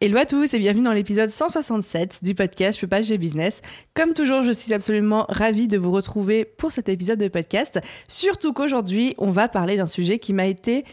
Hello à tous et bienvenue dans l'épisode 167 du podcast Je peux pas j'ai business. Comme toujours, je suis absolument ravie de vous retrouver pour cet épisode de podcast. Surtout qu'aujourd'hui, on va parler d'un sujet qui m'a été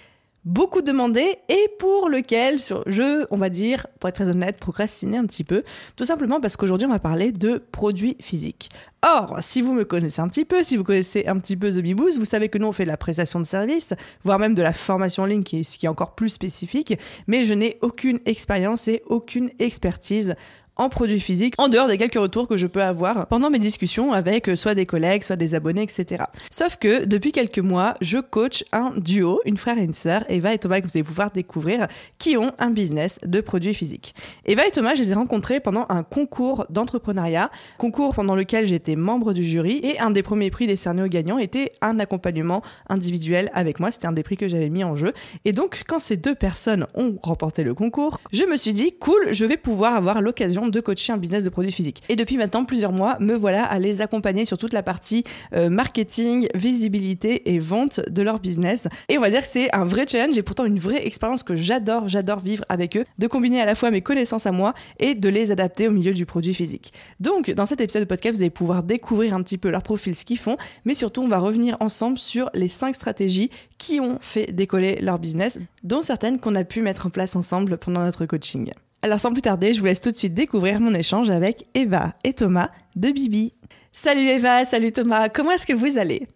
beaucoup demandé et pour lequel je, on va dire, pour être très honnête, procrastiner un petit peu, tout simplement parce qu'aujourd'hui on va parler de produits physiques. Or, si vous me connaissez un petit peu, si vous connaissez un petit peu The Beboost, vous savez que nous on fait de la prestation de service, voire même de la formation en ligne, qui est, qui est encore plus spécifique, mais je n'ai aucune expérience et aucune expertise en produits physiques, en dehors des quelques retours que je peux avoir pendant mes discussions avec euh, soit des collègues, soit des abonnés, etc. Sauf que depuis quelques mois, je coach un duo, une frère et une sœur, Eva et Thomas, que vous allez pouvoir découvrir, qui ont un business de produits physiques. Eva et Thomas, je les ai rencontrés pendant un concours d'entrepreneuriat, concours pendant lequel j'étais membre du jury, et un des premiers prix décernés aux gagnants était un accompagnement individuel avec moi. C'était un des prix que j'avais mis en jeu. Et donc, quand ces deux personnes ont remporté le concours, je me suis dit, cool, je vais pouvoir avoir l'occasion de coacher un business de produits physiques. Et depuis maintenant plusieurs mois, me voilà à les accompagner sur toute la partie euh, marketing, visibilité et vente de leur business. Et on va dire que c'est un vrai challenge et pourtant une vraie expérience que j'adore, j'adore vivre avec eux, de combiner à la fois mes connaissances à moi et de les adapter au milieu du produit physique. Donc, dans cet épisode de podcast, vous allez pouvoir découvrir un petit peu leur profil, ce qu'ils font, mais surtout, on va revenir ensemble sur les cinq stratégies qui ont fait décoller leur business, dont certaines qu'on a pu mettre en place ensemble pendant notre coaching. Alors sans plus tarder, je vous laisse tout de suite découvrir mon échange avec Eva et Thomas de Bibi. Salut Eva, salut Thomas, comment est-ce que vous allez?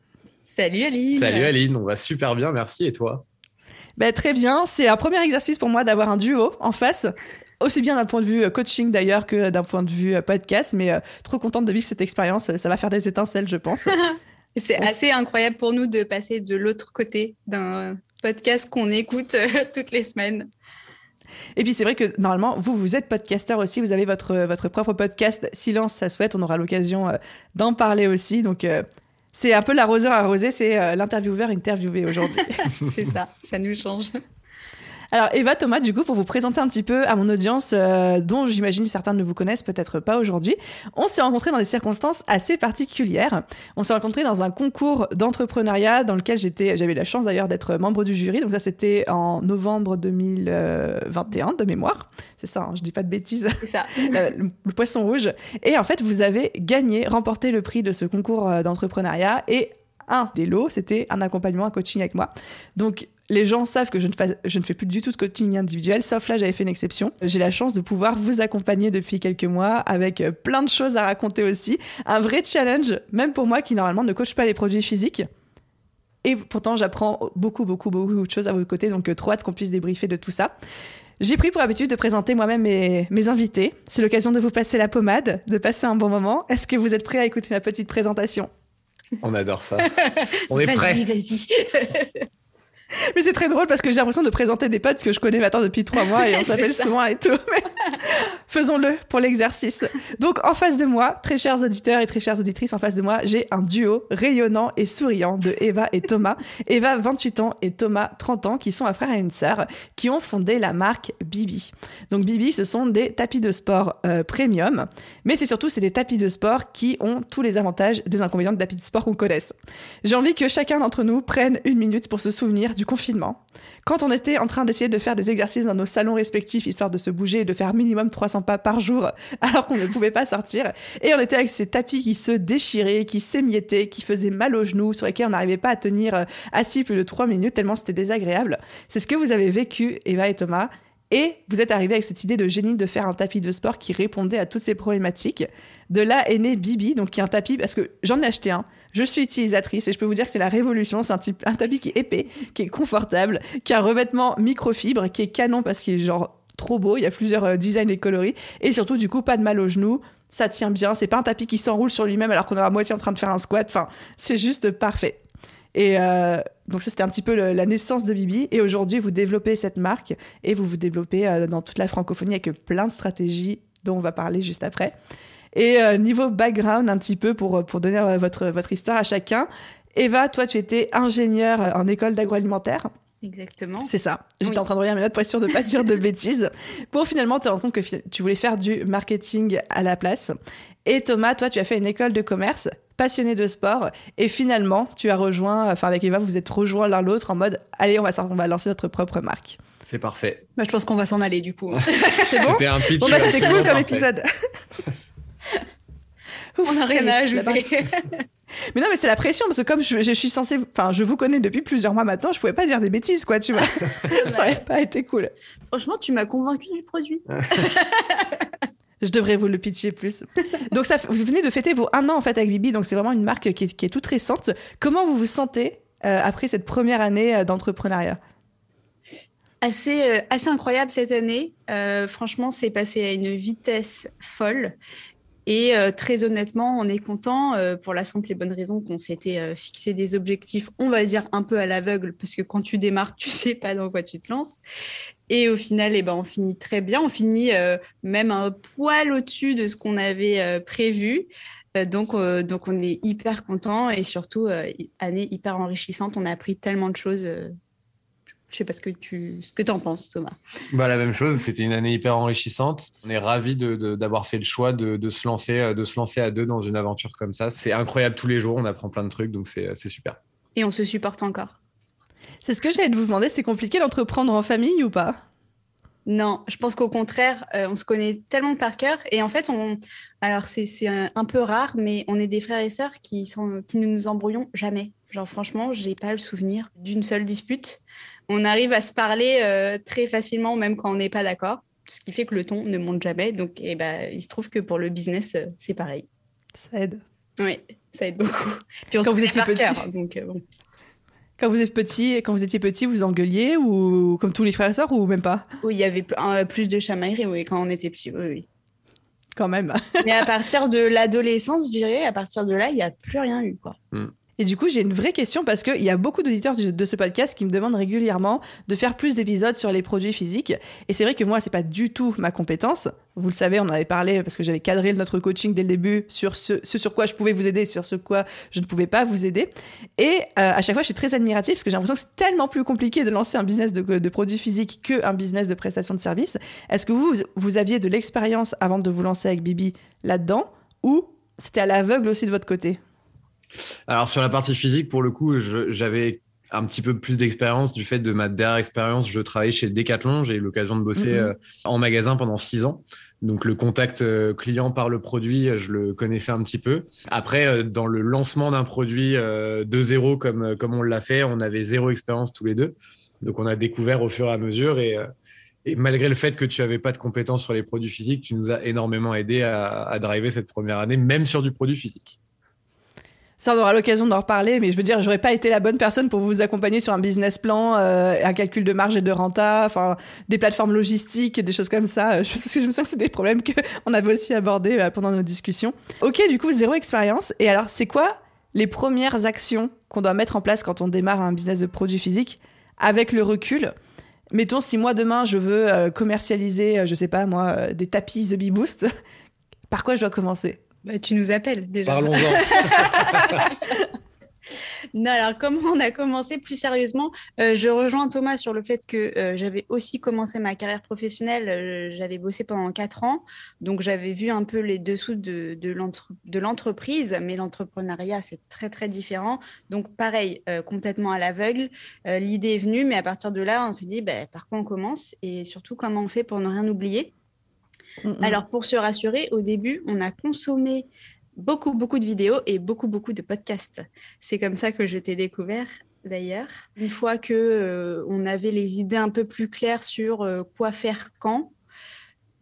Salut Aline. Salut Aline, on va super bien, merci. Et toi? Ben, Très bien, c'est un premier exercice pour moi d'avoir un duo en face. Aussi bien d'un point de vue euh, coaching d'ailleurs que d'un point de vue euh, podcast, mais euh, trop contente de vivre cette expérience. Ça va faire des étincelles, je pense. c'est assez incroyable pour nous de passer de l'autre côté d'un podcast qu'on écoute toutes les semaines. Et puis c'est vrai que normalement, vous, vous êtes podcasteur aussi, vous avez votre, votre propre podcast Silence, ça souhaite, on aura l'occasion euh, d'en parler aussi. Donc euh, c'est un peu l'arroseur arrosé, c'est euh, l'intervieweur interviewé aujourd'hui. c'est ça, ça nous change. Alors Eva Thomas, du coup, pour vous présenter un petit peu à mon audience, euh, dont j'imagine certains ne vous connaissent peut-être pas aujourd'hui, on s'est rencontrés dans des circonstances assez particulières. On s'est rencontrés dans un concours d'entrepreneuriat dans lequel j'étais, j'avais la chance d'ailleurs d'être membre du jury. Donc ça, c'était en novembre 2021 de mémoire. C'est ça, hein, je dis pas de bêtises. C'est ça. le, le, poisson rouge. Et en fait, vous avez gagné, remporté le prix de ce concours euh, d'entrepreneuriat et un des lots, c'était un accompagnement, un coaching avec moi. Donc, les gens savent que je ne, fais, je ne fais plus du tout de coaching individuel, sauf là, j'avais fait une exception. J'ai la chance de pouvoir vous accompagner depuis quelques mois avec euh, plein de choses à raconter aussi. Un vrai challenge, même pour moi qui normalement ne coach pas les produits physiques. Et pourtant, j'apprends beaucoup, beaucoup, beaucoup de choses à vos côtés, donc euh, trop hâte qu'on puisse débriefer de tout ça. J'ai pris pour habitude de présenter moi-même mes, mes invités. C'est l'occasion de vous passer la pommade, de passer un bon moment. Est-ce que vous êtes prêts à écouter ma petite présentation? On adore ça. On est prêts. Vas-y, vas-y. Mais c'est très drôle parce que j'ai l'impression de présenter des potes que je connais maintenant depuis trois mois et on s'appelle souvent et tout. Mais faisons-le pour l'exercice. Donc, en face de moi, très chers auditeurs et très chères auditrices, en face de moi, j'ai un duo rayonnant et souriant de Eva et Thomas. Eva, 28 ans, et Thomas, 30 ans, qui sont un frère et une sœur, qui ont fondé la marque Bibi. Donc, Bibi, ce sont des tapis de sport euh, premium, mais c'est surtout, c'est des tapis de sport qui ont tous les avantages des inconvénients de tapis de sport qu'on connaisse. J'ai envie que chacun d'entre nous prenne une minute pour se souvenir du confinement, quand on était en train d'essayer de faire des exercices dans nos salons respectifs, histoire de se bouger et de faire minimum 300 pas par jour, alors qu'on ne pouvait pas sortir, et on était avec ces tapis qui se déchiraient, qui s'émiettaient, qui faisaient mal aux genoux, sur lesquels on n'arrivait pas à tenir euh, assis plus de 3 minutes, tellement c'était désagréable. C'est ce que vous avez vécu, Eva et Thomas, et vous êtes arrivé avec cette idée de génie de faire un tapis de sport qui répondait à toutes ces problématiques. De là est né Bibi, donc qui est un tapis, parce que j'en ai acheté un. Je suis utilisatrice et je peux vous dire que c'est la révolution. C'est un, un tapis qui est épais, qui est confortable, qui a un revêtement microfibre, qui est canon parce qu'il est genre trop beau. Il y a plusieurs euh, designs et coloris. Et surtout, du coup, pas de mal aux genoux. Ça tient bien. C'est pas un tapis qui s'enroule sur lui-même alors qu'on est à moitié en train de faire un squat. Enfin, c'est juste parfait. Et euh, donc ça c'était un petit peu la naissance de Bibi. Et aujourd'hui, vous développez cette marque et vous vous développez dans toute la francophonie avec plein de stratégies dont on va parler juste après. Et niveau background, un petit peu pour, pour donner votre, votre histoire à chacun. Eva, toi, tu étais ingénieure en école d'agroalimentaire. Exactement. C'est ça. J'étais en train de regarder mes notes pour être sûre de ne pas dire de bêtises. Pour finalement te rendre compte que tu voulais faire du marketing à la place. Et Thomas, toi, tu as fait une école de commerce, passionné de sport. Et finalement, tu as rejoint, enfin avec Eva, vous êtes rejoints l'un l'autre en mode, allez, on va, on va lancer notre propre marque. C'est parfait. Bah, je pense qu'on va s'en aller du coup. C'est bon? C'était un pitch. Bon, bah, c'était cool comme épisode. on n'a rien à ajouter. Mais non, mais c'est la pression parce que comme je, suis censée, enfin, je vous connais depuis plusieurs mois maintenant, je pouvais pas dire des bêtises, quoi, tu vois. ça aurait pas été cool. Franchement, tu m'as convaincu du produit. Je devrais vous le pitcher plus. Donc, ça, vous venez de fêter vos un an en fait avec Bibi, donc c'est vraiment une marque qui est, toute récente. Comment vous vous sentez euh, après cette première année euh, d'entrepreneuriat? Assez, euh, assez incroyable cette année. franchement, c'est passé à une vitesse folle. Et euh, très honnêtement, on est content euh, pour la simple et bonne raison qu'on s'était euh, fixé des objectifs, on va dire un peu à l'aveugle, parce que quand tu démarres, tu sais pas dans quoi tu te lances. Et au final, eh ben, on finit très bien. On finit même un poil au-dessus de ce qu'on avait prévu. donc, donc, on est hyper content et surtout, année hyper enrichissante. On a appris tellement de choses je sais pas ce que tu ce que en penses, Thomas. Bah, la même chose, c'était une année hyper enrichissante. On est ravis d'avoir de, fait le choix de, se lancer, euh, de se lancer à deux dans une aventure comme ça. C'est incroyable tous les jours, on apprend plein de trucs, donc c'est super. Et on se supporte encore. C'est ce que j'allais vous demander, c'est compliqué d'entreprendre en famille ou pas? Non, je pense qu'au contraire, euh, on se connaît tellement par cœur. Et en fait, on... alors c'est un, peu rare, mais on est des frères et sœurs qui, sont... qui ne nous embrouillons jamais. Genre, franchement, j'ai pas le souvenir d'une seule dispute on arrive à se parler euh, très facilement, même quand on n'est pas d'accord, ce qui fait que le ton ne monte jamais. Donc, eh ben, il se trouve que pour le business, euh, c'est pareil. Ça aide. Oui, ça aide beaucoup. quand vous étiez petit, donc, euh, Quand vous êtes petit, quand vous étiez petit, vous engueuliez ou comme tous les frères et sœurs ou même pas? Oui, il y avait plus de chamaillerie oui, quand on était petit. Oui, oui. Quand même. Mais à partir de l'adolescence, je dirais, à partir de là, il n'y a plus rien eu. Quoi. Hmm. Et du coup, j'ai une vraie question parce qu'il y a beaucoup d'auditeurs de ce podcast qui me demandent régulièrement de faire plus d'épisodes sur les produits physiques. Et c'est vrai que moi, c'est pas du tout ma compétence. Vous le savez, on en avait parlé parce que j'avais cadré notre coaching dès le début sur ce, sur quoi je pouvais vous aider, sur ce quoi je ne pouvais pas vous aider. Et euh, à chaque fois, je suis très admirative parce que j'ai l'impression que c'est tellement plus compliqué de lancer un business de, produits physiques qu'un business de prestation de services. Est-ce que vous, vous aviez de l'expérience avant de vous lancer avec Bibi là-dedans ou c'était à l'aveugle aussi de votre côté? Alors sur la partie physique, pour le coup, j'avais un petit peu plus d'expérience du fait de ma dernière expérience. Je travaillais chez Decathlon, j'ai eu l'occasion de bosser mm-hmm. euh, en magasin pendant six ans. Donc le contact euh, client par le produit, je le connaissais un petit peu. Après, euh, dans le lancement d'un produit de zéro comme, comme on l'a fait, on avait zéro expérience tous les deux. Donc on a découvert au fur et à mesure et, et malgré le fait que tu n'avais pas de compétences sur les produits physiques, tu nous as énormément aidé à, à driver cette première année, même sur du produit physique. Ça, on aura l'occasion d'en reparler, mais je veux dire, j'aurais pas été la bonne personne pour vous accompagner sur un business plan, euh, un calcul de marge et de renta, enfin, des plateformes logistiques, des choses comme ça. Je, parce que je me sens que c'est des problèmes qu'on avait aussi abordés euh, pendant nos discussions. Ok, du coup, zéro expérience. Et alors, c'est quoi les premières actions qu'on doit mettre en place quand on démarre un business de produits physiques avec le recul? Mettons, si moi demain je veux euh, commercialiser, je sais pas moi, des tapis The Bee Boost, par quoi je dois commencer? Bah, tu nous appelles déjà. Parlons-en. non, alors comment on a commencé plus sérieusement euh, Je rejoins Thomas sur le fait que euh, j'avais aussi commencé ma carrière professionnelle. Euh, j'avais bossé pendant quatre ans, donc j'avais vu un peu les dessous de, de l'entreprise, mais l'entrepreneuriat c'est très très différent. Donc pareil, complètement à l'aveugle. L'idée est venue, mais à partir de là, on s'est dit bah, par quoi on commence et surtout comment on fait pour ne rien oublier? Alors, pour se rassurer, au début, on a consommé beaucoup, beaucoup de vidéos et beaucoup, beaucoup de podcasts. C'est comme ça que je t'ai découvert, d'ailleurs. Une fois que euh, on avait les idées un peu plus claires sur euh, quoi faire quand,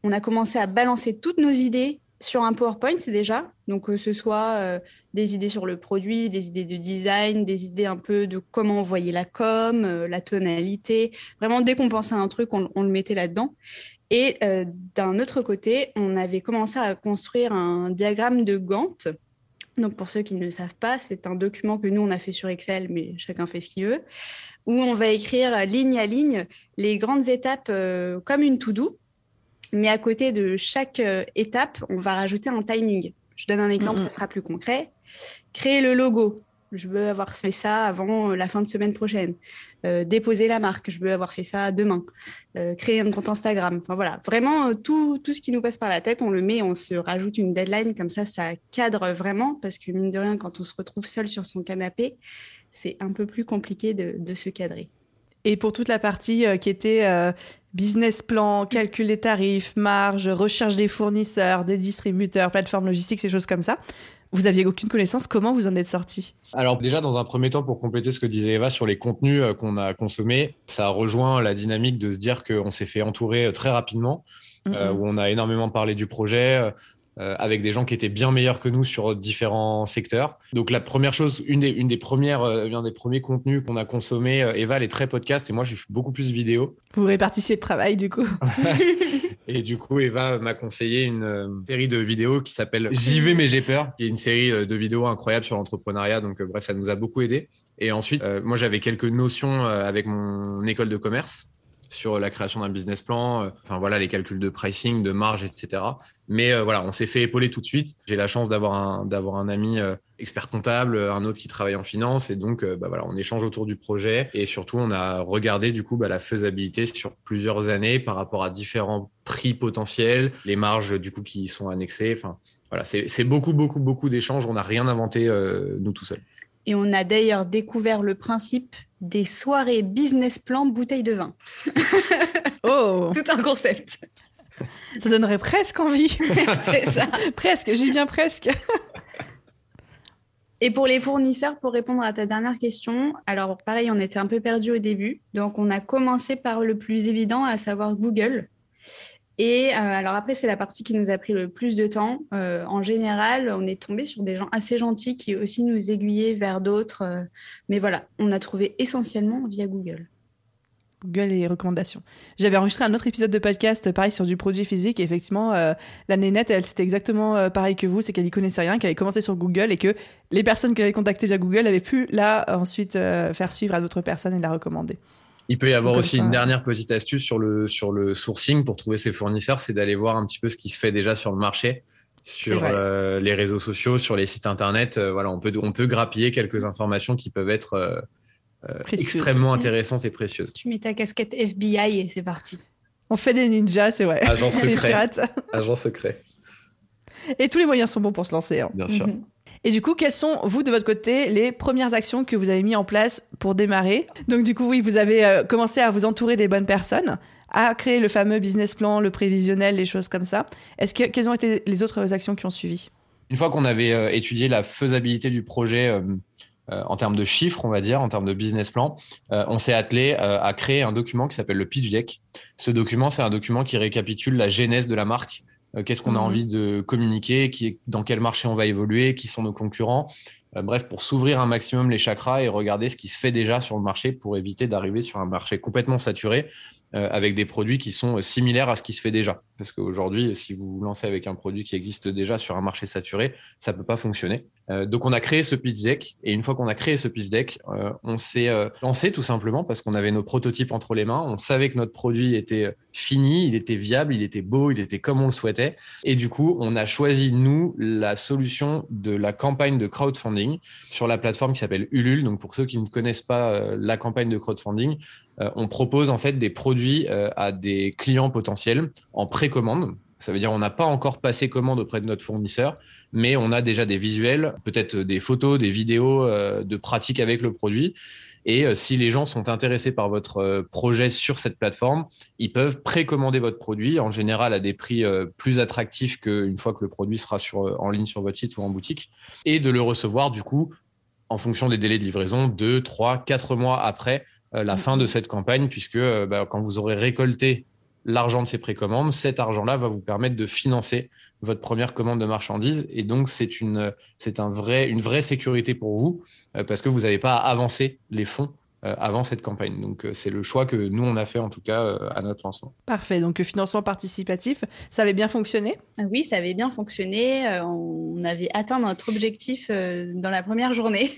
on a commencé à balancer toutes nos idées sur un PowerPoint déjà. Donc, que ce soit euh, des idées sur le produit, des idées de design, des idées un peu de comment envoyer la com, la tonalité. Vraiment, dès qu'on pensait à un truc, on le mettait là-dedans. Et euh, d'un autre côté, on avait commencé à construire un diagramme de Gantt Donc pour ceux qui ne savent pas, c'est un document que nous, on a fait sur Excel, mais chacun fait ce qu'il veut, où on va écrire ligne à ligne les grandes étapes euh, comme une to-do, mais à côté de chaque euh, étape, on va rajouter un timing. Je donne un exemple, ça sera plus concret. Créer le logo. Je veux avoir fait ça avant euh, la fin de semaine prochaine. déposer la marque. Je veux avoir fait ça demain. créer un compte Instagram. Enfin voilà, vraiment tout, tout ce qui nous passe par la tête, on le met, on se rajoute une deadline comme ça, ça cadre vraiment parce que mine de rien, quand on se retrouve seul sur son canapé, c'est un peu plus compliqué de, se cadrer. Et pour toute la partie euh, qui était euh, business plan, calcul des tarifs, marge, recherche des fournisseurs, des distributeurs, plateformes logistiques, ces choses comme ça, vous aviez aucune connaissance. Comment vous en êtes sorti? Alors déjà, dans un premier temps, pour compléter ce que disait Eva sur les contenus euh, qu'on a consommés, ça rejoint la dynamique de se dire qu'on s'est fait entourer très rapidement, où on a énormément parlé du projet. Euh, avec des gens qui étaient bien meilleurs que nous sur différents secteurs. Donc la première chose, une des, une des premières, euh, un des premiers contenus qu'on a consommé, euh, Eva, elle est très podcast et moi je suis beaucoup plus vidéo. Vous répartissez le travail du coup. et du coup, Eva m'a conseillé une série de vidéos qui s'appelle J'y vais mais j'ai peur, qui est une série de vidéos incroyables sur l'entrepreneuriat. Donc bref, ça nous a beaucoup aidé. Et ensuite, moi j'avais quelques notions avec mon école de commerce sur la création d'un business plan, euh, enfin voilà les calculs de pricing, de marge, etc. Mais euh, voilà, on s'est fait épauler tout de suite. J'ai la chance d'avoir un d'avoir un ami euh, expert comptable, un autre qui travaille en finance, et donc bah voilà, on échange autour du projet et surtout on a regardé du coup bah, la faisabilité sur plusieurs années par rapport à différents prix potentiels, les marges du coup qui sont annexées. Enfin voilà, c'est beaucoup beaucoup beaucoup d'échanges. On n'a rien inventé nous tout seuls. Et on a d'ailleurs découvert le principe des soirées business plan bouteille de vin. Oh Tout un concept. Ça donnerait presque envie. C'est ça. presque, j'y viens presque. Et pour les fournisseurs, pour répondre à ta dernière question, alors pareil, on était un peu perdu au début. Donc on a commencé par le plus évident, à savoir Google. Et euh, alors après, c'est la partie qui nous a pris le plus de temps. Euh, en général, on est tombé sur des gens assez gentils qui aussi nous aiguillaient vers d'autres. Euh, mais voilà, on a trouvé essentiellement via Google. Google et recommandations. J'avais enregistré un autre épisode de podcast, pareil, sur du produit physique. Et effectivement, la nénette, elle, c'était exactement pareil que vous. C'est qu'elle n'y connaissait rien, qu'elle avait commencé sur Google et que les personnes qu'elle avait contactées via Google avaient pu, là, ensuite, faire suivre à d'autres personnes et la recommander. Il peut y avoir aussi une dernière petite astuce sur le, sur le sourcing pour trouver ses fournisseurs, c'est d'aller voir un petit peu ce qui se fait déjà sur le marché, sur euh, les réseaux sociaux, sur les sites internet. Euh, voilà, on peut, on peut grappiller quelques informations qui peuvent être euh, extrêmement intéressantes et précieuses. Tu mets ta casquette FBI et c'est parti. On fait des ninjas, c'est vrai. Agent secret. Agent secret. Et tous les moyens sont bons pour se lancer. Hein. Bien sûr. Mhm. Et du coup, quelles sont, vous, de votre côté, les premières actions que vous avez mis en place pour démarrer? Donc, du coup, oui, vous avez euh, commencé à vous entourer des bonnes personnes, à créer le fameux business plan, le prévisionnel, les choses comme ça. Est-ce que, quelles ont été les autres actions qui ont suivi? Une fois qu'on avait euh, étudié la faisabilité du projet euh, en termes de chiffres, on va dire, en termes de business plan, on s'est attelé à créer un document qui s'appelle le pitch deck. Ce document, c'est un document qui récapitule la genèse de la marque, qu'est-ce qu'on a mhm. envie de communiquer, qui, dans quel marché on va évoluer, qui sont nos concurrents. Euh, bref, pour s'ouvrir un maximum les chakras et regarder ce qui se fait déjà sur le marché pour éviter d'arriver sur un marché complètement saturé euh, avec des produits qui sont similaires à ce qui se fait déjà. Parce qu'aujourd'hui, si vous vous lancez avec un produit qui existe déjà sur un marché saturé, ça ne peut pas fonctionner. Euh, donc on a créé ce pitch deck et une fois qu'on a créé ce pitch deck, euh, on s'est euh, lancé tout simplement parce qu'on avait nos prototypes entre les mains, on savait que notre produit était fini, il était viable, il était beau, il était comme on le souhaitait et du coup on a choisi nous la solution de la campagne de crowdfunding sur la plateforme qui s'appelle Ulule. Donc pour ceux qui ne connaissent pas la campagne de crowdfunding, on propose en fait des produits à des clients potentiels en précommande. Ça veut dire on n'a pas encore passé commande auprès de notre fournisseur, mais on a déjà des visuels, peut-être des photos, des vidéos euh, de pratique avec le produit. Et euh, si les gens sont intéressés par votre euh, projet sur cette plateforme, ils peuvent précommander votre produit, en général à des prix plus attractifs qu'une fois que le produit sera sur, en ligne sur votre site ou en boutique, et de le recevoir du coup en fonction des délais de livraison, 2, 3, 4 mois après la fin de cette campagne, puisque bah, quand vous aurez récolté l'argent de ces précommandes, cet argent-là va vous permettre de financer votre première commande de marchandises. Et donc, c'est une, c'est un vrai, une vraie sécurité pour vous euh, parce que vous n'avez pas à avancer les fonds avant cette campagne. Donc c'est le choix que nous on a fait en tout cas à notre lancement. Parfait. Donc financement participatif, ça avait bien fonctionné? Oui, ça avait bien fonctionné. on avait atteint notre objectif dans la première journée.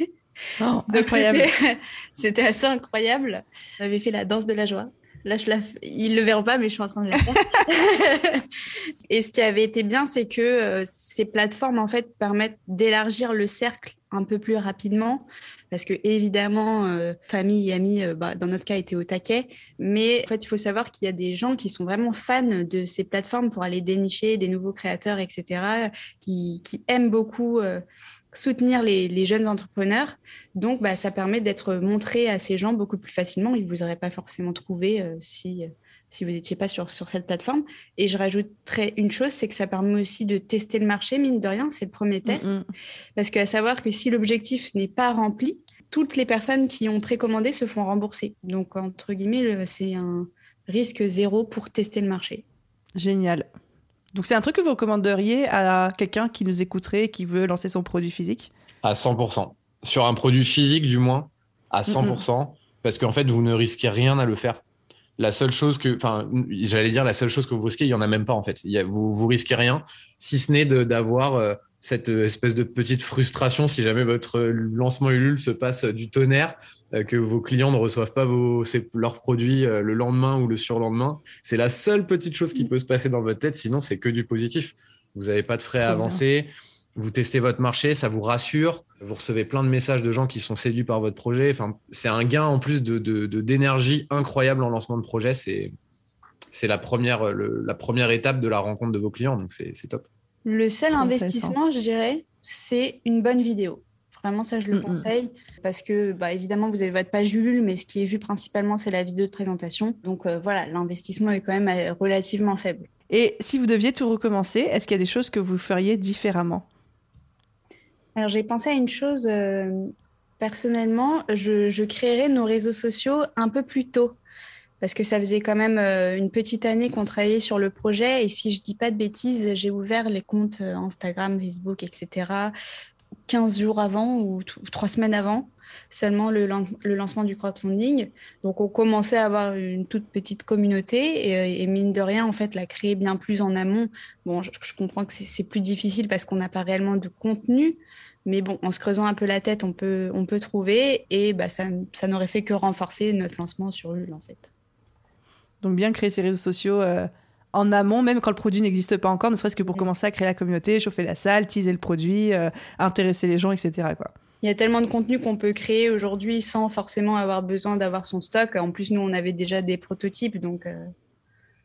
Oh, incroyable. C'était assez incroyable. On avait fait la danse de la joie. Là, je la... le verront pas, mais je suis en train de la faire. et ce qui avait été bien, c'est que euh, ces plateformes en fait permettent d'élargir le cercle un peu plus rapidement, parce que évidemment, euh, famille amis, euh, bah, dans notre cas, étaient au taquet. Mais en fait, il faut savoir qu'il y a des gens qui sont vraiment fans de ces plateformes pour aller dénicher des nouveaux créateurs, etc., qui, qui aiment beaucoup soutenir les, jeunes entrepreneurs. Donc, bah, ça permet d'être montré à ces gens beaucoup plus facilement. Ils ne vous auraient pas forcément trouvé euh, si, euh, si vous n'étiez pas sur, sur cette plateforme. Et je rajouterais une chose, c'est que ça permet aussi de tester le marché, mine de rien, c'est le premier test. Parce qu'à savoir que si l'objectif n'est pas rempli, toutes les personnes qui ont précommandé se font rembourser. Donc, entre guillemets, c'est un risque zéro pour tester le marché. Génial. Donc c'est un truc que vous recommanderiez à quelqu'un qui nous écouterait et qui veut lancer son produit physique? À 100%. Sur un produit physique du moins, à 100%, parce qu'en fait, vous ne risquez rien à le faire. La seule chose que, enfin, j'allais dire la seule chose que vous risquez, il y en a même pas en fait. vous, vous risquez rien, si ce n'est d'avoir euh, cette espèce de petite frustration si jamais votre lancement Ulule se passe du tonnerre euh, que vos clients ne reçoivent pas vos, leurs produits euh, le lendemain ou le surlendemain. C'est la seule petite chose qui mm. peut se passer dans votre tête, sinon c'est que du positif. Vous n'avez pas de frais à avancer, vous testez votre marché, ça vous rassure, vous recevez plein de messages de gens qui sont séduits par votre projet. Enfin, c'est un gain en plus de, d'énergie incroyable en lancement de projet. C'est, c'est la, première, la première étape de la rencontre de vos clients, donc c'est, top. Le seul investissement, je dirais, c'est une bonne vidéo. Vraiment, ça, je le conseille parce que, bah, évidemment, vous avez votre page Ulule, mais ce qui est vu principalement, c'est la vidéo de présentation. Donc euh, voilà, l'investissement est quand même euh, relativement faible. Et si vous deviez tout recommencer, est-ce qu'il y a des choses que vous feriez différemment? Alors, j'ai pensé à une chose. Euh, personnellement, je, je créerais nos réseaux sociaux un peu plus tôt parce que ça faisait quand même une petite année qu'on travaillait sur le projet. Et si je dis pas de bêtises, j'ai ouvert les comptes Instagram, Facebook, etc. 15 jours avant ou trois semaines avant seulement le, lancement du crowdfunding. Donc, on commençait à avoir une toute petite communauté et, mine de rien, en fait, la créer bien plus en amont. Bon, je, comprends que c'est plus difficile parce qu'on n'a pas réellement de contenu, mais bon, en se creusant un peu la tête, on peut, on peut trouver et bah, ça, ça n'aurait fait que renforcer notre lancement sur Ulule, en fait. Donc, bien créer ces réseaux sociaux. Euh, en amont, même quand le produit n'existe pas encore, ne serait-ce que pour mm. commencer à créer la communauté, chauffer la salle, teaser le produit, euh, intéresser les gens, etc. Quoi. Il y a tellement de contenu qu'on peut créer aujourd'hui sans forcément avoir besoin d'avoir son stock. En plus, nous, on avait déjà des prototypes, donc euh,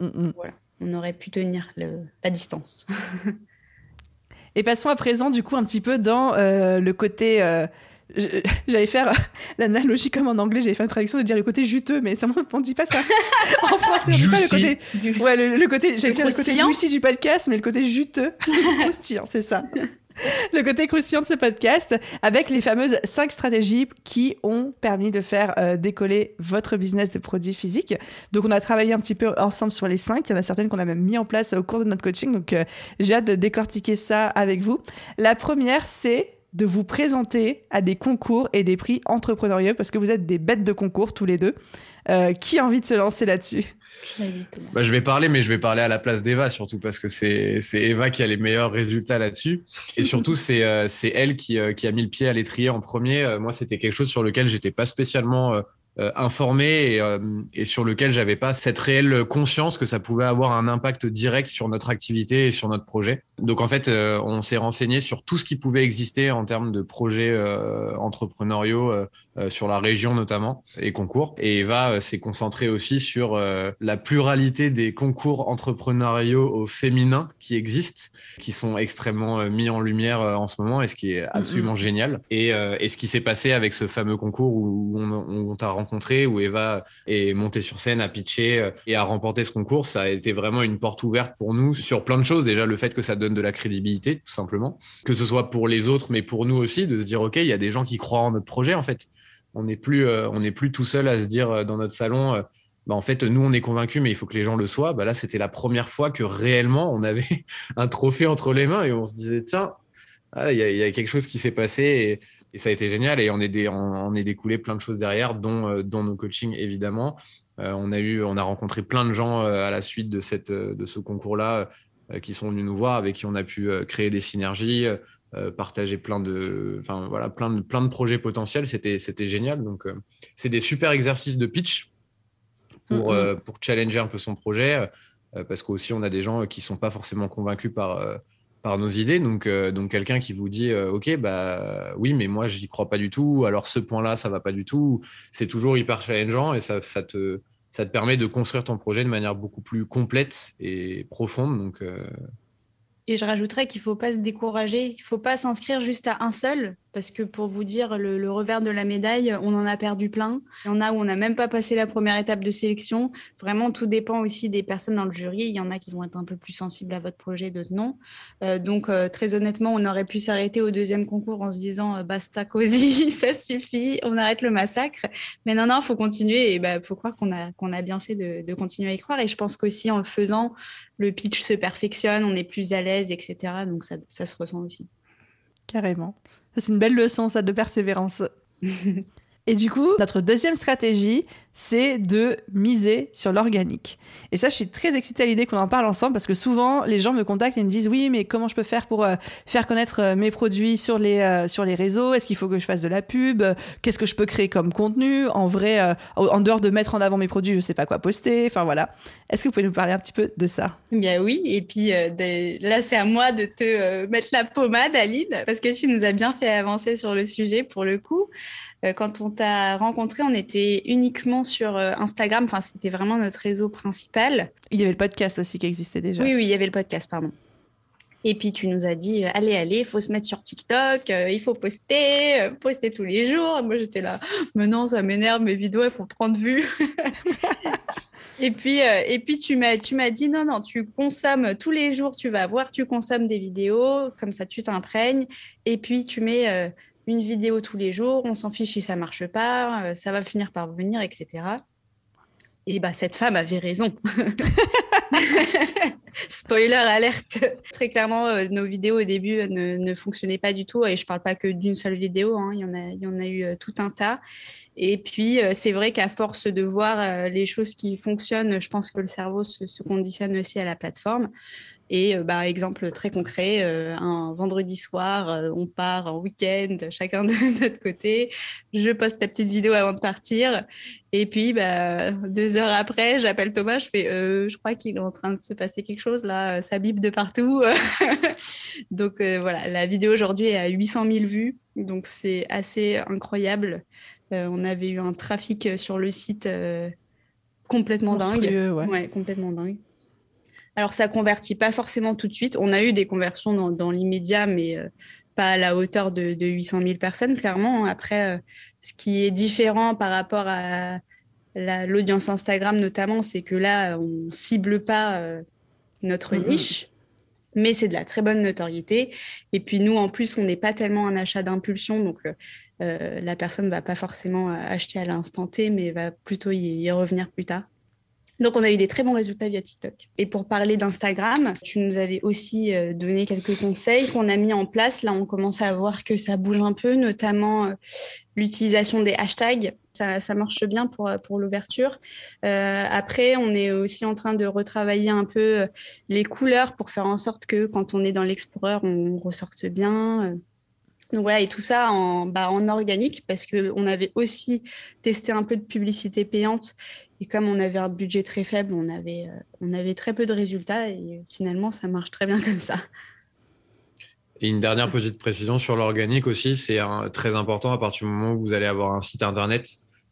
mm, mm. voilà, on aurait pu tenir la distance. Et passons à présent, du coup, un petit peu dans euh, le côté J'allais faire l'analogie comme en anglais, j'avais fait une traduction de dire le côté juteux, mais ça on dit pas ça. en français, on dit pas le côté. Ouais, le, côté, j'allais dire le côté juicy du podcast, mais le côté juteux. croustillant, c'est ça. le côté croustillant de ce podcast avec les fameuses cinq stratégies qui ont permis de faire euh, décoller votre business de produits physiques. Donc, on a travaillé un petit peu ensemble sur les cinq. Il y en a certaines qu'on a même mis en place au cours de notre coaching. Donc, euh, j'ai hâte de décortiquer ça avec vous. La première, c'est de vous présenter à des concours et des prix entrepreneuriaux parce que vous êtes des bêtes de concours tous les deux. Euh, qui a envie de se lancer là-dessus? Bah, je vais parler, mais je vais parler à la place d'Eva surtout parce que c'est Eva qui a les meilleurs résultats là-dessus. Et surtout, c'est euh, elle qui, euh, qui, a mis le pied à l'étrier en premier. moi, c'était quelque chose sur lequel j'étais pas spécialement euh, informé et, euh, et, sur lequel j'avais pas cette réelle conscience que ça pouvait avoir un impact direct sur notre activité et sur notre projet. Donc en fait, euh, on s'est renseigné sur tout ce qui pouvait exister en termes de projets entrepreneuriaux sur la région notamment et concours. Et Eva s'est concentrée aussi sur la pluralité des concours entrepreneuriaux au féminin qui existent, qui sont extrêmement mis en lumière en ce moment et ce qui est absolument génial. Et, et ce qui s'est passé avec ce fameux concours où on, on t'a rencontré, où Eva est montée sur scène, a pitché euh, et a remporté ce concours. Ça a été vraiment une porte ouverte pour nous sur plein de choses. Déjà, le fait que ça donne de la crédibilité, tout simplement. Que ce soit pour les autres, mais pour nous aussi, de se dire, OK, il y a des gens qui croient en notre projet, en fait. On n'est plus, euh, plus tout seul à se dire euh, dans notre salon, bah, en fait, nous, on est convaincus, mais il faut que les gens le soient. Bah, là, c'était la première fois que réellement, on avait un trophée entre les mains et on se disait, tiens, ah, il y, a quelque chose qui s'est passé. et ça a été génial. Et on est, on, est découlé plein de choses derrière, dont, dont nos coachings évidemment. on, a eu, on a rencontré plein de gens à la suite de, cette, de ce concours-là qui sont venus nous voir, avec qui on a pu créer des synergies, partager plein de, enfin, voilà, plein de, plein de projets potentiels. C'était, génial. Donc, c'est des super exercices de pitch pour, pour challenger un peu son projet. Euh, parce qu'aussi on a des gens qui sont pas forcément convaincus par euh, par nos idées. Donc, euh, donc quelqu'un qui vous dit, ok, bah oui, mais moi j'y crois pas du tout. Alors ce point-là, ça va pas du tout. C'est toujours hyper challengeant et ça, ça te ça te permet de construire ton projet de manière beaucoup plus complète et profonde. Donc et je rajouterais qu'il ne faut pas se décourager, il ne faut pas s'inscrire juste à un seul, parce que pour vous dire le, revers de la médaille, on en a perdu plein. Il y en a où on n'a même pas passé la première étape de sélection. Vraiment, tout dépend aussi des personnes dans le jury. Il y en a qui vont être un peu plus sensibles à votre projet, d'autres non. Euh, donc, euh, très honnêtement, on aurait pu s'arrêter au deuxième concours en se disant euh, basta cosy, ça suffit, on arrête le massacre. Mais non, non, il faut continuer et il bah, faut croire qu'on a, qu'on a bien fait de, de continuer à y croire. Et je pense qu'aussi en le faisant, le pitch se perfectionne, on est plus à l'aise, etc. Donc ça, ça se ressent aussi. Carrément. C'est une belle leçon, ça, de persévérance. Et du coup, notre deuxième stratégie, c'est de miser sur l'organique. Et ça, je suis très excitée à l'idée qu'on en parle ensemble parce que souvent, les gens me contactent et me disent oui, mais comment je peux faire pour euh, faire connaître euh, mes produits sur les euh, sur les réseaux? Est-ce qu'il faut que je fasse de la pub? Qu'est-ce que je peux créer comme contenu? En vrai, en dehors de mettre en avant mes produits, je sais pas quoi poster. Enfin voilà. Est-ce que vous pouvez nous parler un petit peu de ça? Bien oui. Et puis là, c'est à moi de te mettre la pommade, Aline, parce que tu nous as bien fait avancer sur le sujet pour le coup. Quand on t'a rencontré, on était uniquement sur euh, Instagram. Enfin, c'était vraiment notre réseau principal. Il y avait le podcast aussi qui existait déjà. Oui, oui, il y avait le podcast, pardon. Et puis tu nous as dit, euh, allez, allez, il faut se mettre sur TikTok, il faut poster, poster tous les jours. moi, j'étais là, mais non, ça m'énerve, mes vidéos, elles font 30 vues. et puis, et puis tu m'as, tu m'as dit, non, non, tu consommes tous les jours, tu vas voir, tu consommes des vidéos, comme ça tu t'imprègnes. Et puis tu mets une vidéo tous les jours, on s'en fiche si ça marche pas, euh, ça va finir par venir, etc. Et bah cette femme avait raison. Spoiler alerte. Très clairement, euh, nos vidéos au début ne, ne, fonctionnaient pas du tout. Et je parle pas que d'une seule vidéo. Hein. Il, y en a, eu euh, tout un tas. Et puis, c'est vrai qu'à force de voir les choses qui fonctionnent, je pense que le cerveau se conditionne aussi à la plateforme. Et euh, bah, exemple très concret, euh, un vendredi soir, euh, on part en week-end, chacun de notre côté. Je poste la petite vidéo avant de partir. Et puis, bah, deux heures après, j'appelle Thomas, je fais, je crois qu'il est en train de se passer quelque chose là, ça bip de partout. donc voilà, la vidéo aujourd'hui est à 800 000 vues, donc c'est assez incroyable. on avait eu un trafic sur le site complètement dingue. ouais, complètement dingue. Alors, ça convertit pas forcément tout de suite. On a eu des conversions dans, l'immédiat, mais euh, pas à la hauteur de, 800 000 personnes, clairement. Après, euh, ce qui est différent par rapport à l'audience Instagram, notamment, c'est que là, on cible pas euh, notre niche. Mais c'est de la très bonne notoriété. Et puis nous, en plus, on n'est pas tellement un achat d'impulsion. Donc, la personne ne va pas forcément acheter à l'instant T, mais va plutôt y revenir plus tard. Donc, on a eu des très bons résultats via TikTok. Et pour parler d'Instagram, tu nous avais aussi euh, donné quelques conseils qu'on a mis en place. Là, on commence à voir que ça bouge un peu, notamment euh, l'utilisation des hashtags. Ça, marche bien pour, euh, pour l'ouverture. Après, on est aussi en train de retravailler un peu les couleurs pour faire en sorte que quand on est dans l'Explorer, on ressorte bien. Donc voilà, et tout ça en, bah, en organique parce qu'on avait aussi testé un peu de publicité payante et comme on avait un budget très faible, on avait, euh, on avait très peu de résultats et finalement, ça marche très bien comme ça. Et une dernière petite précision sur l'organique aussi, c'est très important à partir du moment où vous allez avoir un site internet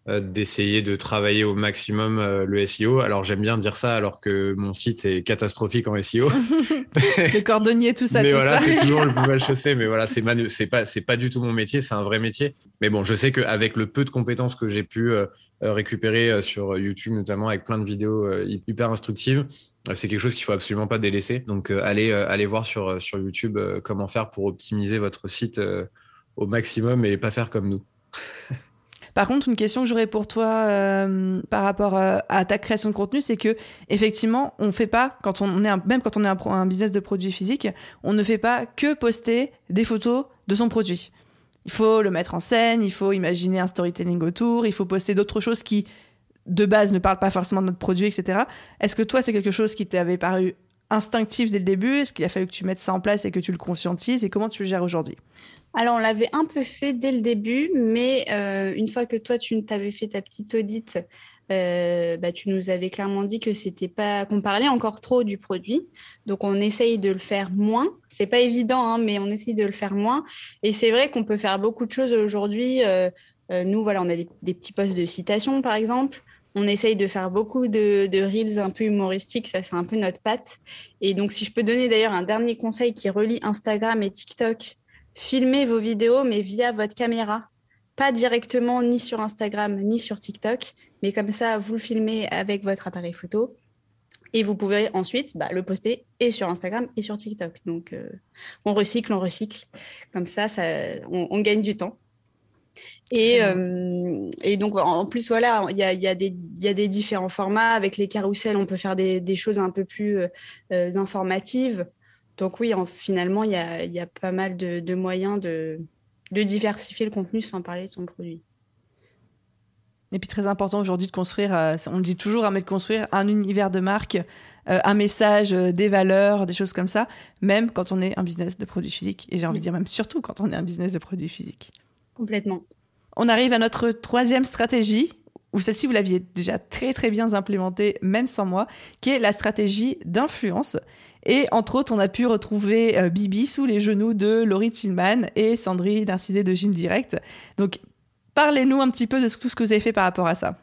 d'essayer de travailler au maximum euh, le SEO. Alors j'aime bien dire ça alors que mon site est catastrophique en SEO. le cordonnier, tout ça. Mais voilà, c'est toujours le plus mal chaussé. Mais voilà, c'est c'est pas c'est pas du tout mon métier, c'est un vrai métier. Mais bon, je sais qu'avec le peu de compétences que j'ai pu euh, récupérer sur YouTube, notamment avec plein de vidéos hyper instructives, c'est quelque chose qu'il faut absolument pas délaisser. Donc allez allez voir sur sur YouTube comment faire pour optimiser votre site au maximum et pas faire comme nous. Par contre, une question que j'aurais pour toi euh, par rapport euh, à ta création de contenu, c'est que effectivement, on fait pas même quand on est un, business de produits physiques, on ne fait pas que poster des photos de son produit. il faut le mettre en scène, il faut imaginer un storytelling autour, il faut poster d'autres choses qui, de base, ne parlent pas forcément de notre produit, etc. Est-ce que toi, c'est quelque chose qui t'avait paru instinctif dès le début Est-ce qu'il a fallu que tu mettes ça en place et que tu le conscientises Et comment tu le gères aujourd'hui? Alors, on l'avait un peu fait dès le début, mais euh, une fois que toi, tu t'avais fait ta petite audite, euh, bah, tu nous avais clairement dit que c'était pas qu'on parlait encore trop du produit. Donc, on essaye de le faire moins. C'est pas évident, hein, mais on essaye de le faire moins. Et c'est vrai qu'on peut faire beaucoup de choses aujourd'hui. Euh, nous, voilà, on a des, des petits posts de citation, par exemple. On essaye de faire beaucoup de, reels un peu humoristiques, ça c'est un peu notre patte. Et donc si je peux donner d'ailleurs un dernier conseil qui relie Instagram et TikTok, filmez vos vidéos mais via votre caméra, pas directement ni sur Instagram ni sur TikTok, mais comme ça vous le filmez avec votre appareil photo. Et vous pouvez ensuite bah, le poster et sur Instagram et sur TikTok. Donc, euh, on recycle, on recycle. Comme ça, ça on gagne du temps. Et, euh, et, donc, en plus, voilà, il y a, y, a y a, des différents formats. Avec les carousels, on peut faire des, des choses un peu plus euh, euh, informatives. Donc, oui, finalement, il y a, y a, pas mal de, de moyens de, de, diversifier le contenu sans parler de son produit. Et puis, très important aujourd'hui de construire, on dit toujours, hein, mais de construire un univers de marque, un message, des valeurs, des choses comme ça, même quand on est un business de produits physiques. Et j'ai envie de dire même surtout quand on est un business de produits physiques. On arrive à notre troisième stratégie, où celle-ci, vous l'aviez déjà très très bien implémentée, même sans moi, qui est la stratégie d'influence. Et entre autres, on a pu retrouver euh, Bibi sous les genoux de Laurie Tillman et Sandrine Narcisé de Gym Direct. Donc, parlez-nous un petit peu de tout ce que vous avez fait par rapport à ça.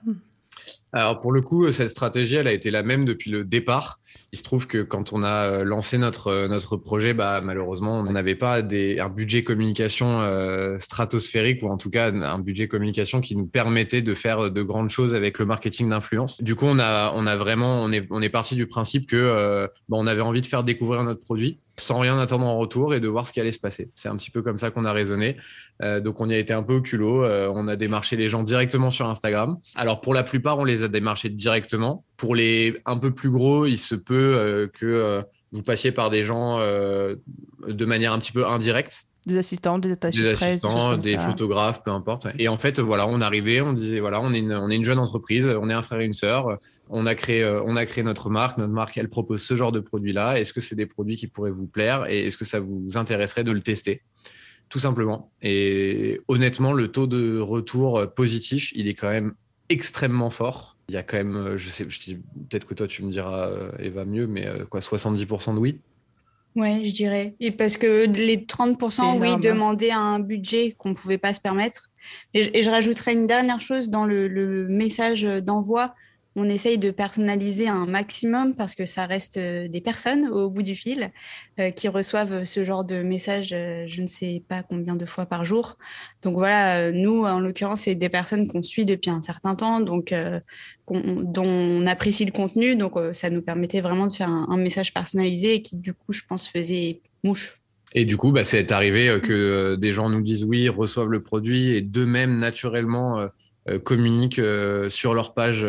Alors pour le coup, cette stratégie, elle a été la même depuis le départ. Il se trouve que quand on a euh, lancé notre euh, notre projet, bah malheureusement, on n'avait pas des, un budget communication euh, stratosphérique ou en tout cas un budget communication qui nous permettait de faire de grandes choses avec le marketing d'influence. Du coup, on a on a vraiment on est on est parti du principe que bah, on avait envie de faire découvrir notre produit sans rien attendre en retour et de voir ce qui allait se passer. C'est un petit peu comme ça qu'on a raisonné. Euh, donc on y a été un peu au culot. Euh, on a démarché les gens directement sur Instagram. Alors pour la plupart, on les a démarchés directement. Pour les un peu plus gros, il se peut euh, que vous passiez par des gens de manière un petit peu indirecte des assistants, des attachés de presse, des, photographes, peu importe. Et en fait, voilà, on arrivait, on disait voilà, on est une, on est une jeune entreprise, on est un frère et une sœur, on a créé, euh, on a créé notre marque. Notre marque, elle propose ce genre de produits-là. Est-ce que c'est des produits qui pourraient vous plaire et est-ce que ça vous intéresserait de le tester? Tout simplement. Et honnêtement, le taux de retour positif, il est quand même extrêmement fort. Il y a quand même, euh, je sais, je dis peut-être que toi tu me diras, euh, Eva mieux, mais quoi, 70% de oui. Oui, je dirais. Et parce que les 30%, oui, hein. demandaient un budget qu'on ne pouvait pas se permettre. Et je, et je, rajouterais une dernière chose dans le, le message d'envoi on essaye de personnaliser un maximum parce que ça reste euh, des personnes au bout du fil euh, qui reçoivent ce genre de messages, euh, je ne sais pas combien de fois par jour. Donc voilà, nous, en l'occurrence, c'est des personnes qu'on suit depuis un certain temps, donc dont on apprécie le contenu. Donc ça nous permettait vraiment de faire un, message personnalisé qui, du coup, je pense, faisait mouche. Et du coup, bah, c'est arrivé que des gens nous disent oui, reçoivent le produit et d'eux-mêmes, naturellement, communiquent sur leur page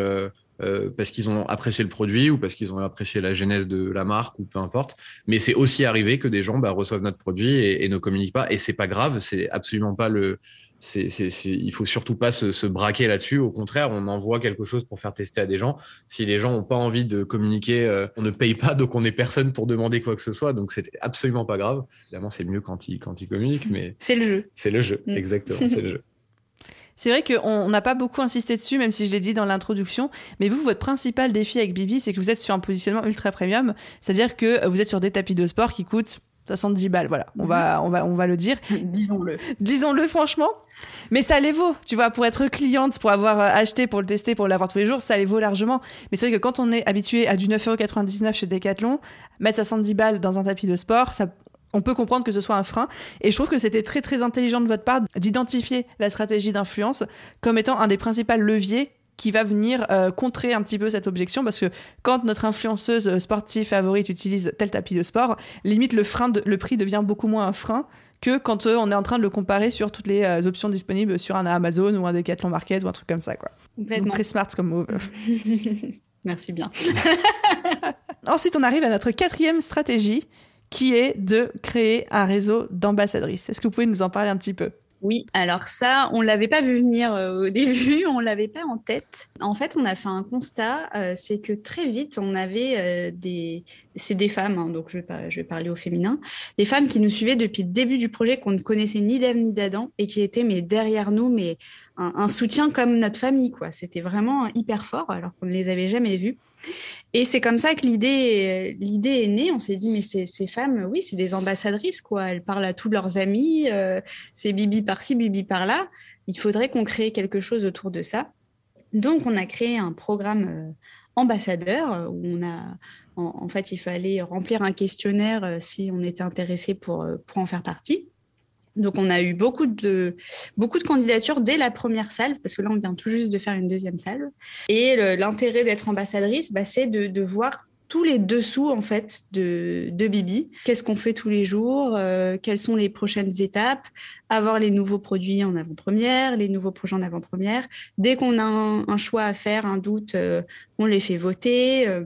euh, parce qu'ils ont apprécié le produit ou parce qu'ils ont apprécié la genèse de la marque ou peu importe. Mais c'est aussi arrivé que des gens bah, reçoivent notre produit et, ne communiquent pas. Et c'est pas grave, c'est absolument pas le. C'est, c'est, il faut surtout pas se, se braquer là-dessus. Au contraire, on envoie quelque chose pour faire tester à des gens. Si les gens ont pas envie de communiquer, euh, on ne paye pas, donc on n'est personne pour demander quoi que ce soit. Donc c'est absolument pas grave. Évidemment, c'est mieux quand ils quand ils communiquent, mais c'est le jeu. C'est le jeu, mm. exactement, c'est le jeu. C'est vrai qu'on n'a pas beaucoup insisté dessus, même si je l'ai dit dans l'introduction. Mais vous, votre principal défi avec Bibi, c'est que vous êtes sur un positionnement ultra premium. C'est-à-dire que vous êtes sur des tapis de sport qui coûtent 70 balles. Voilà, on va, on va, on va le dire. Disons-le. Disons-le franchement. Mais ça les vaut, tu vois, pour être cliente, pour avoir euh, acheté, pour le tester, pour l'avoir tous les jours, ça les vaut largement. Mais c'est vrai que quand on est habitué à du 9,99€ chez Decathlon, mettre 70 balles dans un tapis de sport, ça, on peut comprendre que ce soit un frein. Et je trouve que c'était très très intelligent de votre part d'identifier la stratégie d'influence comme étant un des principaux leviers qui va venir euh, contrer un petit peu cette objection parce que quand notre influenceuse sportive favorite utilise tel tapis de sport, limite le frein, le prix devient beaucoup moins un frein que quand euh, on est en train de le comparer sur toutes les euh, options disponibles sur un Amazon ou un Decathlon Market ou un truc comme ça quoi. Complètement. très smart comme move. Merci bien. Ensuite, on arrive à notre quatrième stratégie qui est de créer un réseau d'ambassadrices. Est-ce que vous pouvez nous en parler un petit peu? Oui, alors ça, on l'avait pas vu venir euh, au début, on l'avait pas en tête. En fait, on a fait un constat, euh, c'est que très vite, on avait euh, des, c'est des femmes, hein, donc je vais, parler au féminin, des femmes qui nous suivaient depuis le début du projet, qu'on ne connaissait ni d'Ève ni d'Adam, et qui étaient mais derrière nous, mais un, soutien comme notre famille. C'était vraiment hyper fort, alors qu'on ne les avait jamais vues. Et c'est comme ça que l'idée, l'idée est née. On s'est dit, mais ces, ces femmes, oui, c'est des ambassadrices, quoi. Elles parlent à tous leurs amis. Euh, c'est bibi par-ci, bibi par-là. Il faudrait qu'on crée quelque chose autour de ça. Donc, on a créé un programme euh, ambassadeur où on a, en, en, fait, il fallait remplir un questionnaire euh, si on était intéressé pour, euh, pour en faire partie. Donc, on a eu beaucoup de, beaucoup de candidatures dès la première salve, parce que là, on vient tout juste de faire une deuxième salve. Et l'intérêt d'être ambassadrice, bah, c'est de, voir tous les dessous, en fait, de, de Bibi. Qu'est-ce qu'on fait tous les jours euh, Quelles sont les prochaines étapes Avoir les nouveaux produits en avant-première, les nouveaux projets en avant-première. Dès qu'on a un, un, choix à faire, un doute, euh, on les fait voter. Euh,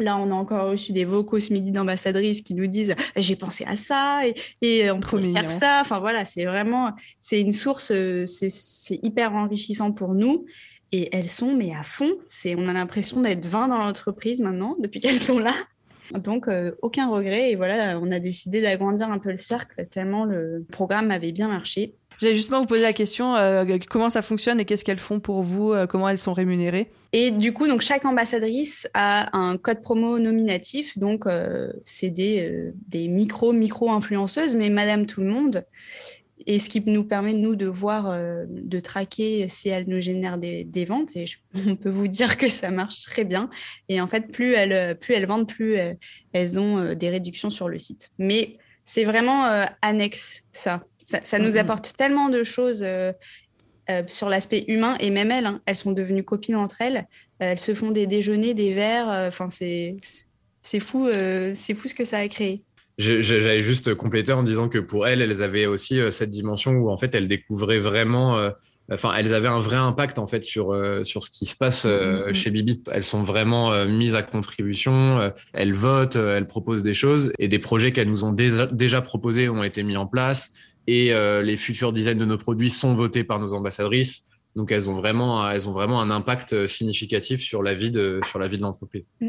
Là, on a encore reçu des vocaux ce midi d'ambassadrices qui nous disent j'ai pensé à ça et, et on pourrait faire ça. Enfin voilà, c'est vraiment c'est une source, c'est hyper enrichissant pour nous et elles sont mais à fond. C'est on a l'impression d'être 20 dans l'entreprise maintenant depuis qu'elles sont là. Donc euh, aucun regret et voilà, on a décidé d'agrandir un peu le cercle tellement le programme avait bien marché. J'allais justement vous poser la question euh, comment ça fonctionne et qu'est-ce qu'elles font pour vous, euh, comment elles sont rémunérées? Et du coup, donc chaque ambassadrice a un code promo nominatif, donc euh, c'est des, des micro micro influenceuses, mais Madame tout le monde. Et ce qui nous permet nous de voir, de traquer si elles nous génèrent des, des ventes. Et on peut vous dire que ça marche très bien. Et en fait, plus elles, plus elles vendent, plus elles ont des réductions sur le site. Mais c'est vraiment annexe ça ça, ça nous apporte tellement de choses euh, euh, sur l'aspect humain et même elles, hein, elles sont devenues copines entre elles. Euh, elles se font des déjeuners, des verres. Enfin, c'est c'est fou, c'est fou ce que ça a créé. J'allais juste compléter en disant que pour elles, elles avaient aussi cette dimension où en fait elles découvraient vraiment enfin elles avaient un vrai impact en fait sur euh, sur ce qui se passe euh, mmh. chez Bibi elles sont vraiment mises à contribution elles votent elles proposent des choses et des projets qu'elles nous ont déjà, déjà proposés ont été mis en place et les futurs designs de nos produits sont votés par nos ambassadrices donc elles ont vraiment elles ont vraiment un impact significatif sur la vie de sur la vie de l'entreprise mmh.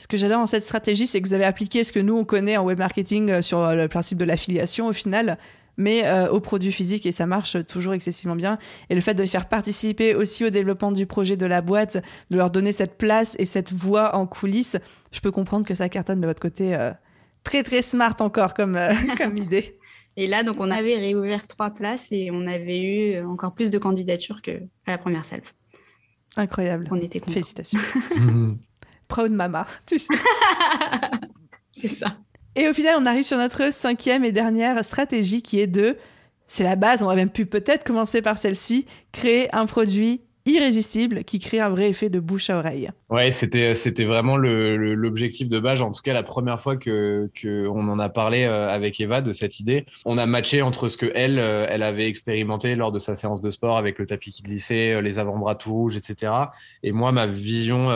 Ce que j'adore dans cette stratégie, c'est que vous avez appliqué ce que nous on connaît en web marketing sur le principe de l'affiliation au final, mais euh, au produit physique et ça marche toujours excessivement bien. Et le fait de les faire participer aussi au développement du projet de la boîte, de leur donner cette place et cette voix en coulisses, je peux comprendre que ça cartonne de votre côté euh, très très smart encore comme, euh, comme idée. Et là, donc, on avait réouvert trois places et on avait eu encore plus de candidatures qu'à la première salve. Incroyable. On était contents. Félicitations. Proud mama, tu sais. C'est ça. Et au final, on arrive sur notre cinquième et dernière stratégie qui est de, c'est la base, on aurait même pu peut-être commencer par celle-ci, créer un produit irrésistible qui crée un vrai effet de bouche à oreille. Ouais, c'était c'était vraiment l'objectif de base. En tout cas, la première fois que, que on en a parlé euh, avec Eva de cette idée, on a matché entre ce que elle euh, elle avait expérimenté lors de sa séance de sport avec le tapis qui glissait, euh, les avant-bras tout rouges, etc. Et moi, ma vision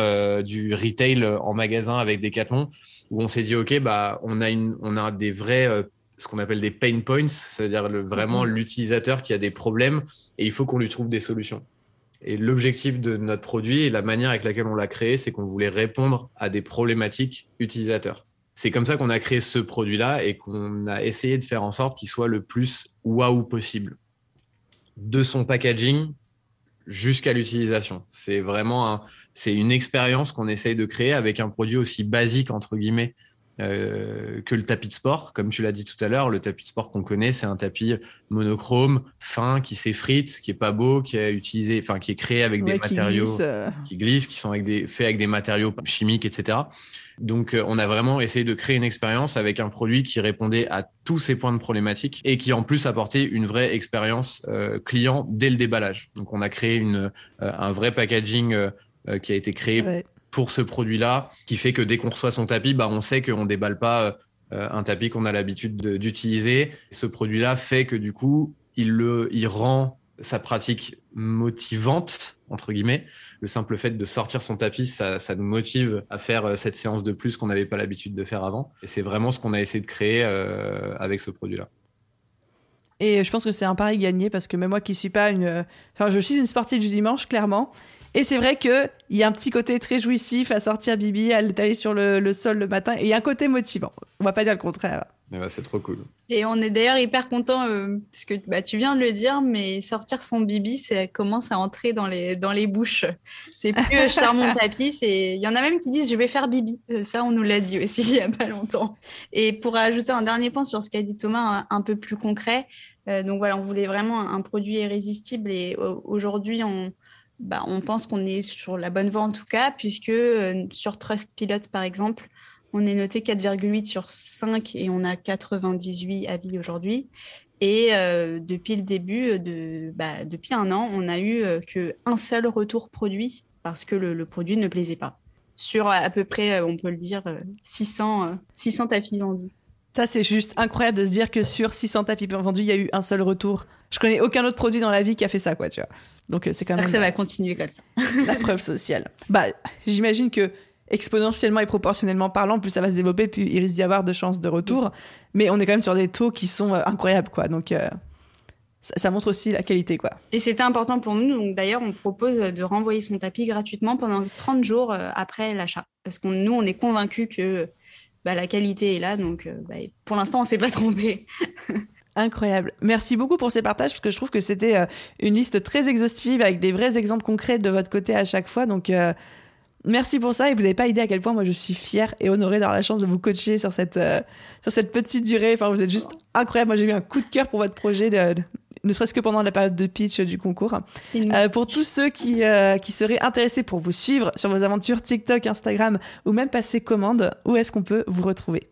du retail en magasin avec Decathlon, où on s'est dit ok, bah on a une on a des vrais ce qu'on appelle des pain points, c'est-à-dire vraiment mm-hmm. l'utilisateur qui a des problèmes et il faut qu'on lui trouve des solutions. Et l'objectif de notre produit et la manière avec laquelle on l'a créé, c'est qu'on voulait répondre à des problématiques utilisateurs. C'est comme ça qu'on a créé ce produit-là et qu'on a essayé de faire en sorte qu'il soit le plus waouh possible. De son packaging jusqu'à l'utilisation. C'est vraiment un, c'est une expérience qu'on essaye de créer avec un produit aussi basique, entre guillemets, euh, que le tapis de sport. Comme tu l'as dit tout à l'heure, le tapis de sport qu'on connaît, c'est un tapis monochrome, fin, qui s'effrite, qui est pas beau, qui est utilisé, enfin qui est créé avec ouais, des qui matériaux glisse, euh... qui glissent, qui sont avec des, faits avec des matériaux chimiques, etc. Donc, euh, on a vraiment essayé de créer une expérience avec un produit qui répondait à tous ces points de problématique et qui en plus apportait une vraie expérience euh, client dès le déballage. Donc, on a créé une, un vrai packaging qui a été créé Ouais. Pour ce produit-là, qui fait que dès qu'on reçoit son tapis, bah, on sait qu'on déballe pas euh, un tapis qu'on a l'habitude de- d'utiliser. Ce produit-là fait que du coup, il, le, il rend sa pratique motivante, entre guillemets. Le simple fait de sortir son tapis, ça, ça nous motive à faire euh, cette séance de plus qu'on n'avait pas l'habitude de faire avant. Et c'est vraiment ce qu'on a essayé de créer euh, avec ce produit-là. Et je pense que c'est un pari gagné parce que même moi qui suis pas une. Enfin, je suis une sportive du dimanche, clairement. Et c'est vrai qu'il y a un petit côté très jouissif à sortir Bibi, à l'étaler sur le, sol le matin, et il y a un côté motivant. On va pas dire le contraire. Bah, c'est trop cool. Et on est d'ailleurs hyper content, euh, parce que bah, tu viens de le dire, mais sortir son Bibi, ça commence à entrer dans les, dans les bouches. C'est plus euh, charmant tapis. Il y en a même qui disent je vais faire Bibi. Euh, ça, on nous l'a dit aussi il y a pas longtemps. Et pour ajouter un dernier point sur ce qu'a dit Thomas, un, peu plus concret, donc voilà, on voulait vraiment un produit irrésistible et aujourd'hui, on, bah, on pense qu'on est sur la bonne voie en tout cas, puisque euh, sur Trustpilot, par exemple, on est noté 4,8 sur 5 et on a 98 avis aujourd'hui. Et euh, depuis le début, bah, depuis un an, on n'a eu euh, qu'un seul retour produit parce que le, produit ne plaisait pas. Sur à peu près, on peut le dire, 600, 600 tapis vendus. Ça, c'est juste incroyable de se dire que sur 600 tapis vendus, il y a eu un seul retour. Je connais aucun autre produit dans la vie qui a fait ça, quoi, tu vois. Donc, euh, c'est quand même. Ça va continuer comme ça. la preuve sociale. Bah, j'imagine que exponentiellement et proportionnellement parlant, plus ça va se développer, plus il risque d'y avoir de chances de retour. Mais on est quand même sur des taux qui sont euh, incroyables, quoi. Donc, euh, ça, montre aussi la qualité, quoi. Et c'était important pour nous. Donc, d'ailleurs, on propose de renvoyer son tapis gratuitement pendant 30 jours après l'achat. Parce que nous, on est convaincus que bah, la qualité est là. Donc, euh, bah, pour l'instant, on ne s'est pas trompé. Incroyable. Merci beaucoup pour ces partages parce que je trouve que c'était euh, une liste très exhaustive avec des vrais exemples concrets de votre côté à chaque fois. Donc, euh, merci pour ça et vous n'avez pas idée à quel point moi je suis fière et honorée d'avoir la chance de vous coacher sur cette, sur cette petite durée. Enfin, vous êtes juste incroyable. Moi, j'ai eu un coup de cœur pour votre projet de, ne serait-ce que pendant la période de pitch du concours. Euh, pour tous ceux qui, euh, qui seraient intéressés pour vous suivre sur vos aventures TikTok, Instagram ou même passer commande, où est-ce qu'on peut vous retrouver?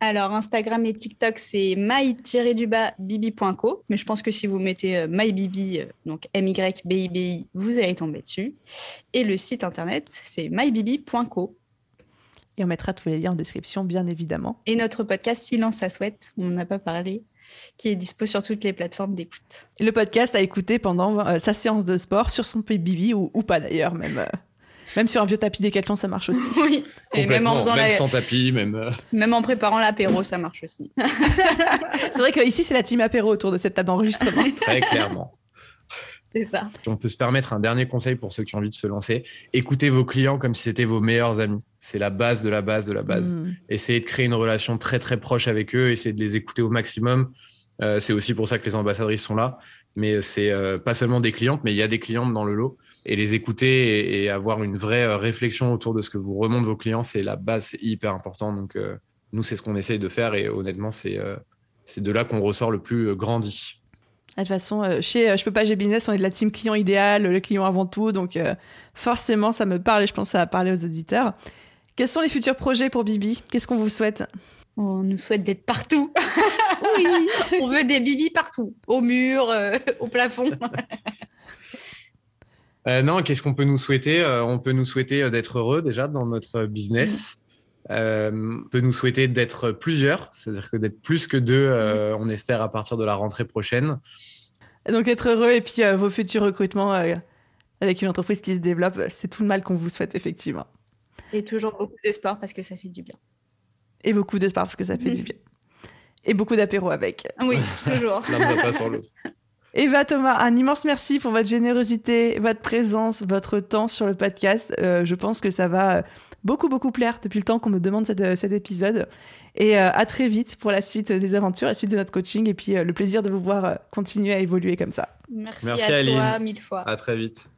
Alors, Instagram et TikTok, c'est my-bibi.co. Mais je pense que si vous mettez euh, mybibi, donc M-Y-B-I-B-I, vous allez tomber dessus. Et le site internet, c'est mybibi.co. Et on mettra tous les liens en description, bien évidemment. Et notre podcast Silence à souhaite, on n'en a pas parlé, qui est dispo sur toutes les plateformes d'écoute. Le podcast à écouter pendant euh, sa séance de sport sur son PBB ou, ou pas d'ailleurs même. Euh, même sur un vieux tapis décathlon, ça marche aussi. Oui, et même en faisant même sans tapis, même. Euh, même en préparant l'apéro, ça marche aussi. c'est vrai qu'ici, c'est la team apéro autour de cette table d'enregistrement. Très clairement. C'est ça. On peut se permettre un dernier conseil pour ceux qui ont envie de se lancer. Écoutez vos clients comme si c'était vos meilleurs amis. C'est la base de la base de la base. Mm. Essayez de créer une relation très très proche avec eux. Essayez de les écouter au maximum. Euh, c'est aussi pour ça que les ambassadrices sont là. Mais c'est euh, pas seulement des clientes, mais il y a des clientes dans le lot. Et les écouter et, avoir une vraie euh, réflexion autour de ce que vous remontent vos clients, c'est la base, c'est hyper important. Donc nous, c'est ce qu'on essaye de faire. Et honnêtement, c'est c'est de là qu'on ressort le plus grandi. De toute façon, euh, chez euh, Je peux pas, j'ai business, on est de la team client idéal, le client avant tout. Donc, euh, forcément, ça me parle et je pense que ça va parler aux auditeurs. Quels sont les futurs projets pour Bibi? Qu'est-ce qu'on vous souhaite? On nous souhaite d'être partout. oui On veut des Bibi partout, au mur, au plafond. non, qu'est-ce qu'on peut nous souhaiter? On peut nous souhaiter d'être heureux déjà dans notre business. On peut nous souhaiter d'être plusieurs, c'est-à-dire que d'être plus que deux, on espère à partir de la rentrée prochaine. Donc être heureux et puis euh, vos futurs recrutements euh, avec une entreprise qui se développe, c'est tout le mal qu'on vous souhaite effectivement. Et toujours beaucoup de sport parce que ça fait du bien. Et beaucoup de sport parce que ça fait du bien. Et beaucoup d'apéro avec. Oui, toujours. L'un ne pas sans l'autre. Eva Thomas, un immense merci pour votre générosité, votre présence, votre temps sur le podcast. Euh, je pense que ça va beaucoup, beaucoup plaire depuis le temps qu'on me demande cet, cet épisode. Et euh, à très vite pour la suite des aventures, la suite de notre coaching et puis euh, le plaisir de vous voir euh, continuer à évoluer comme ça. Merci, à toi mille fois. À très vite.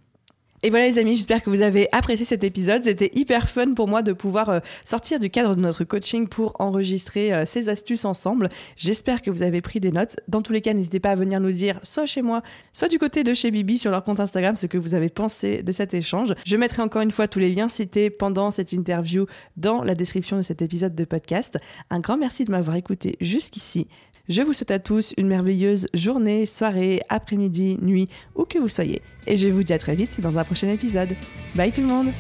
Et voilà les amis, j'espère que vous avez apprécié cet épisode. C'était hyper fun pour moi de pouvoir euh, sortir du cadre de notre coaching pour enregistrer euh, ces astuces ensemble. J'espère que vous avez pris des notes. Dans tous les cas, n'hésitez pas à venir nous dire, soit chez moi, soit du côté de chez Bibi sur leur compte Instagram, ce que vous avez pensé de cet échange. Je mettrai encore une fois tous les liens cités pendant cette interview dans la description de cet épisode de podcast. Un grand merci de m'avoir écouté jusqu'ici. Je vous souhaite à tous une merveilleuse journée, soirée, après-midi, nuit, où que vous soyez. Et je vous dis à très vite dans un prochain épisode. Bye tout le monde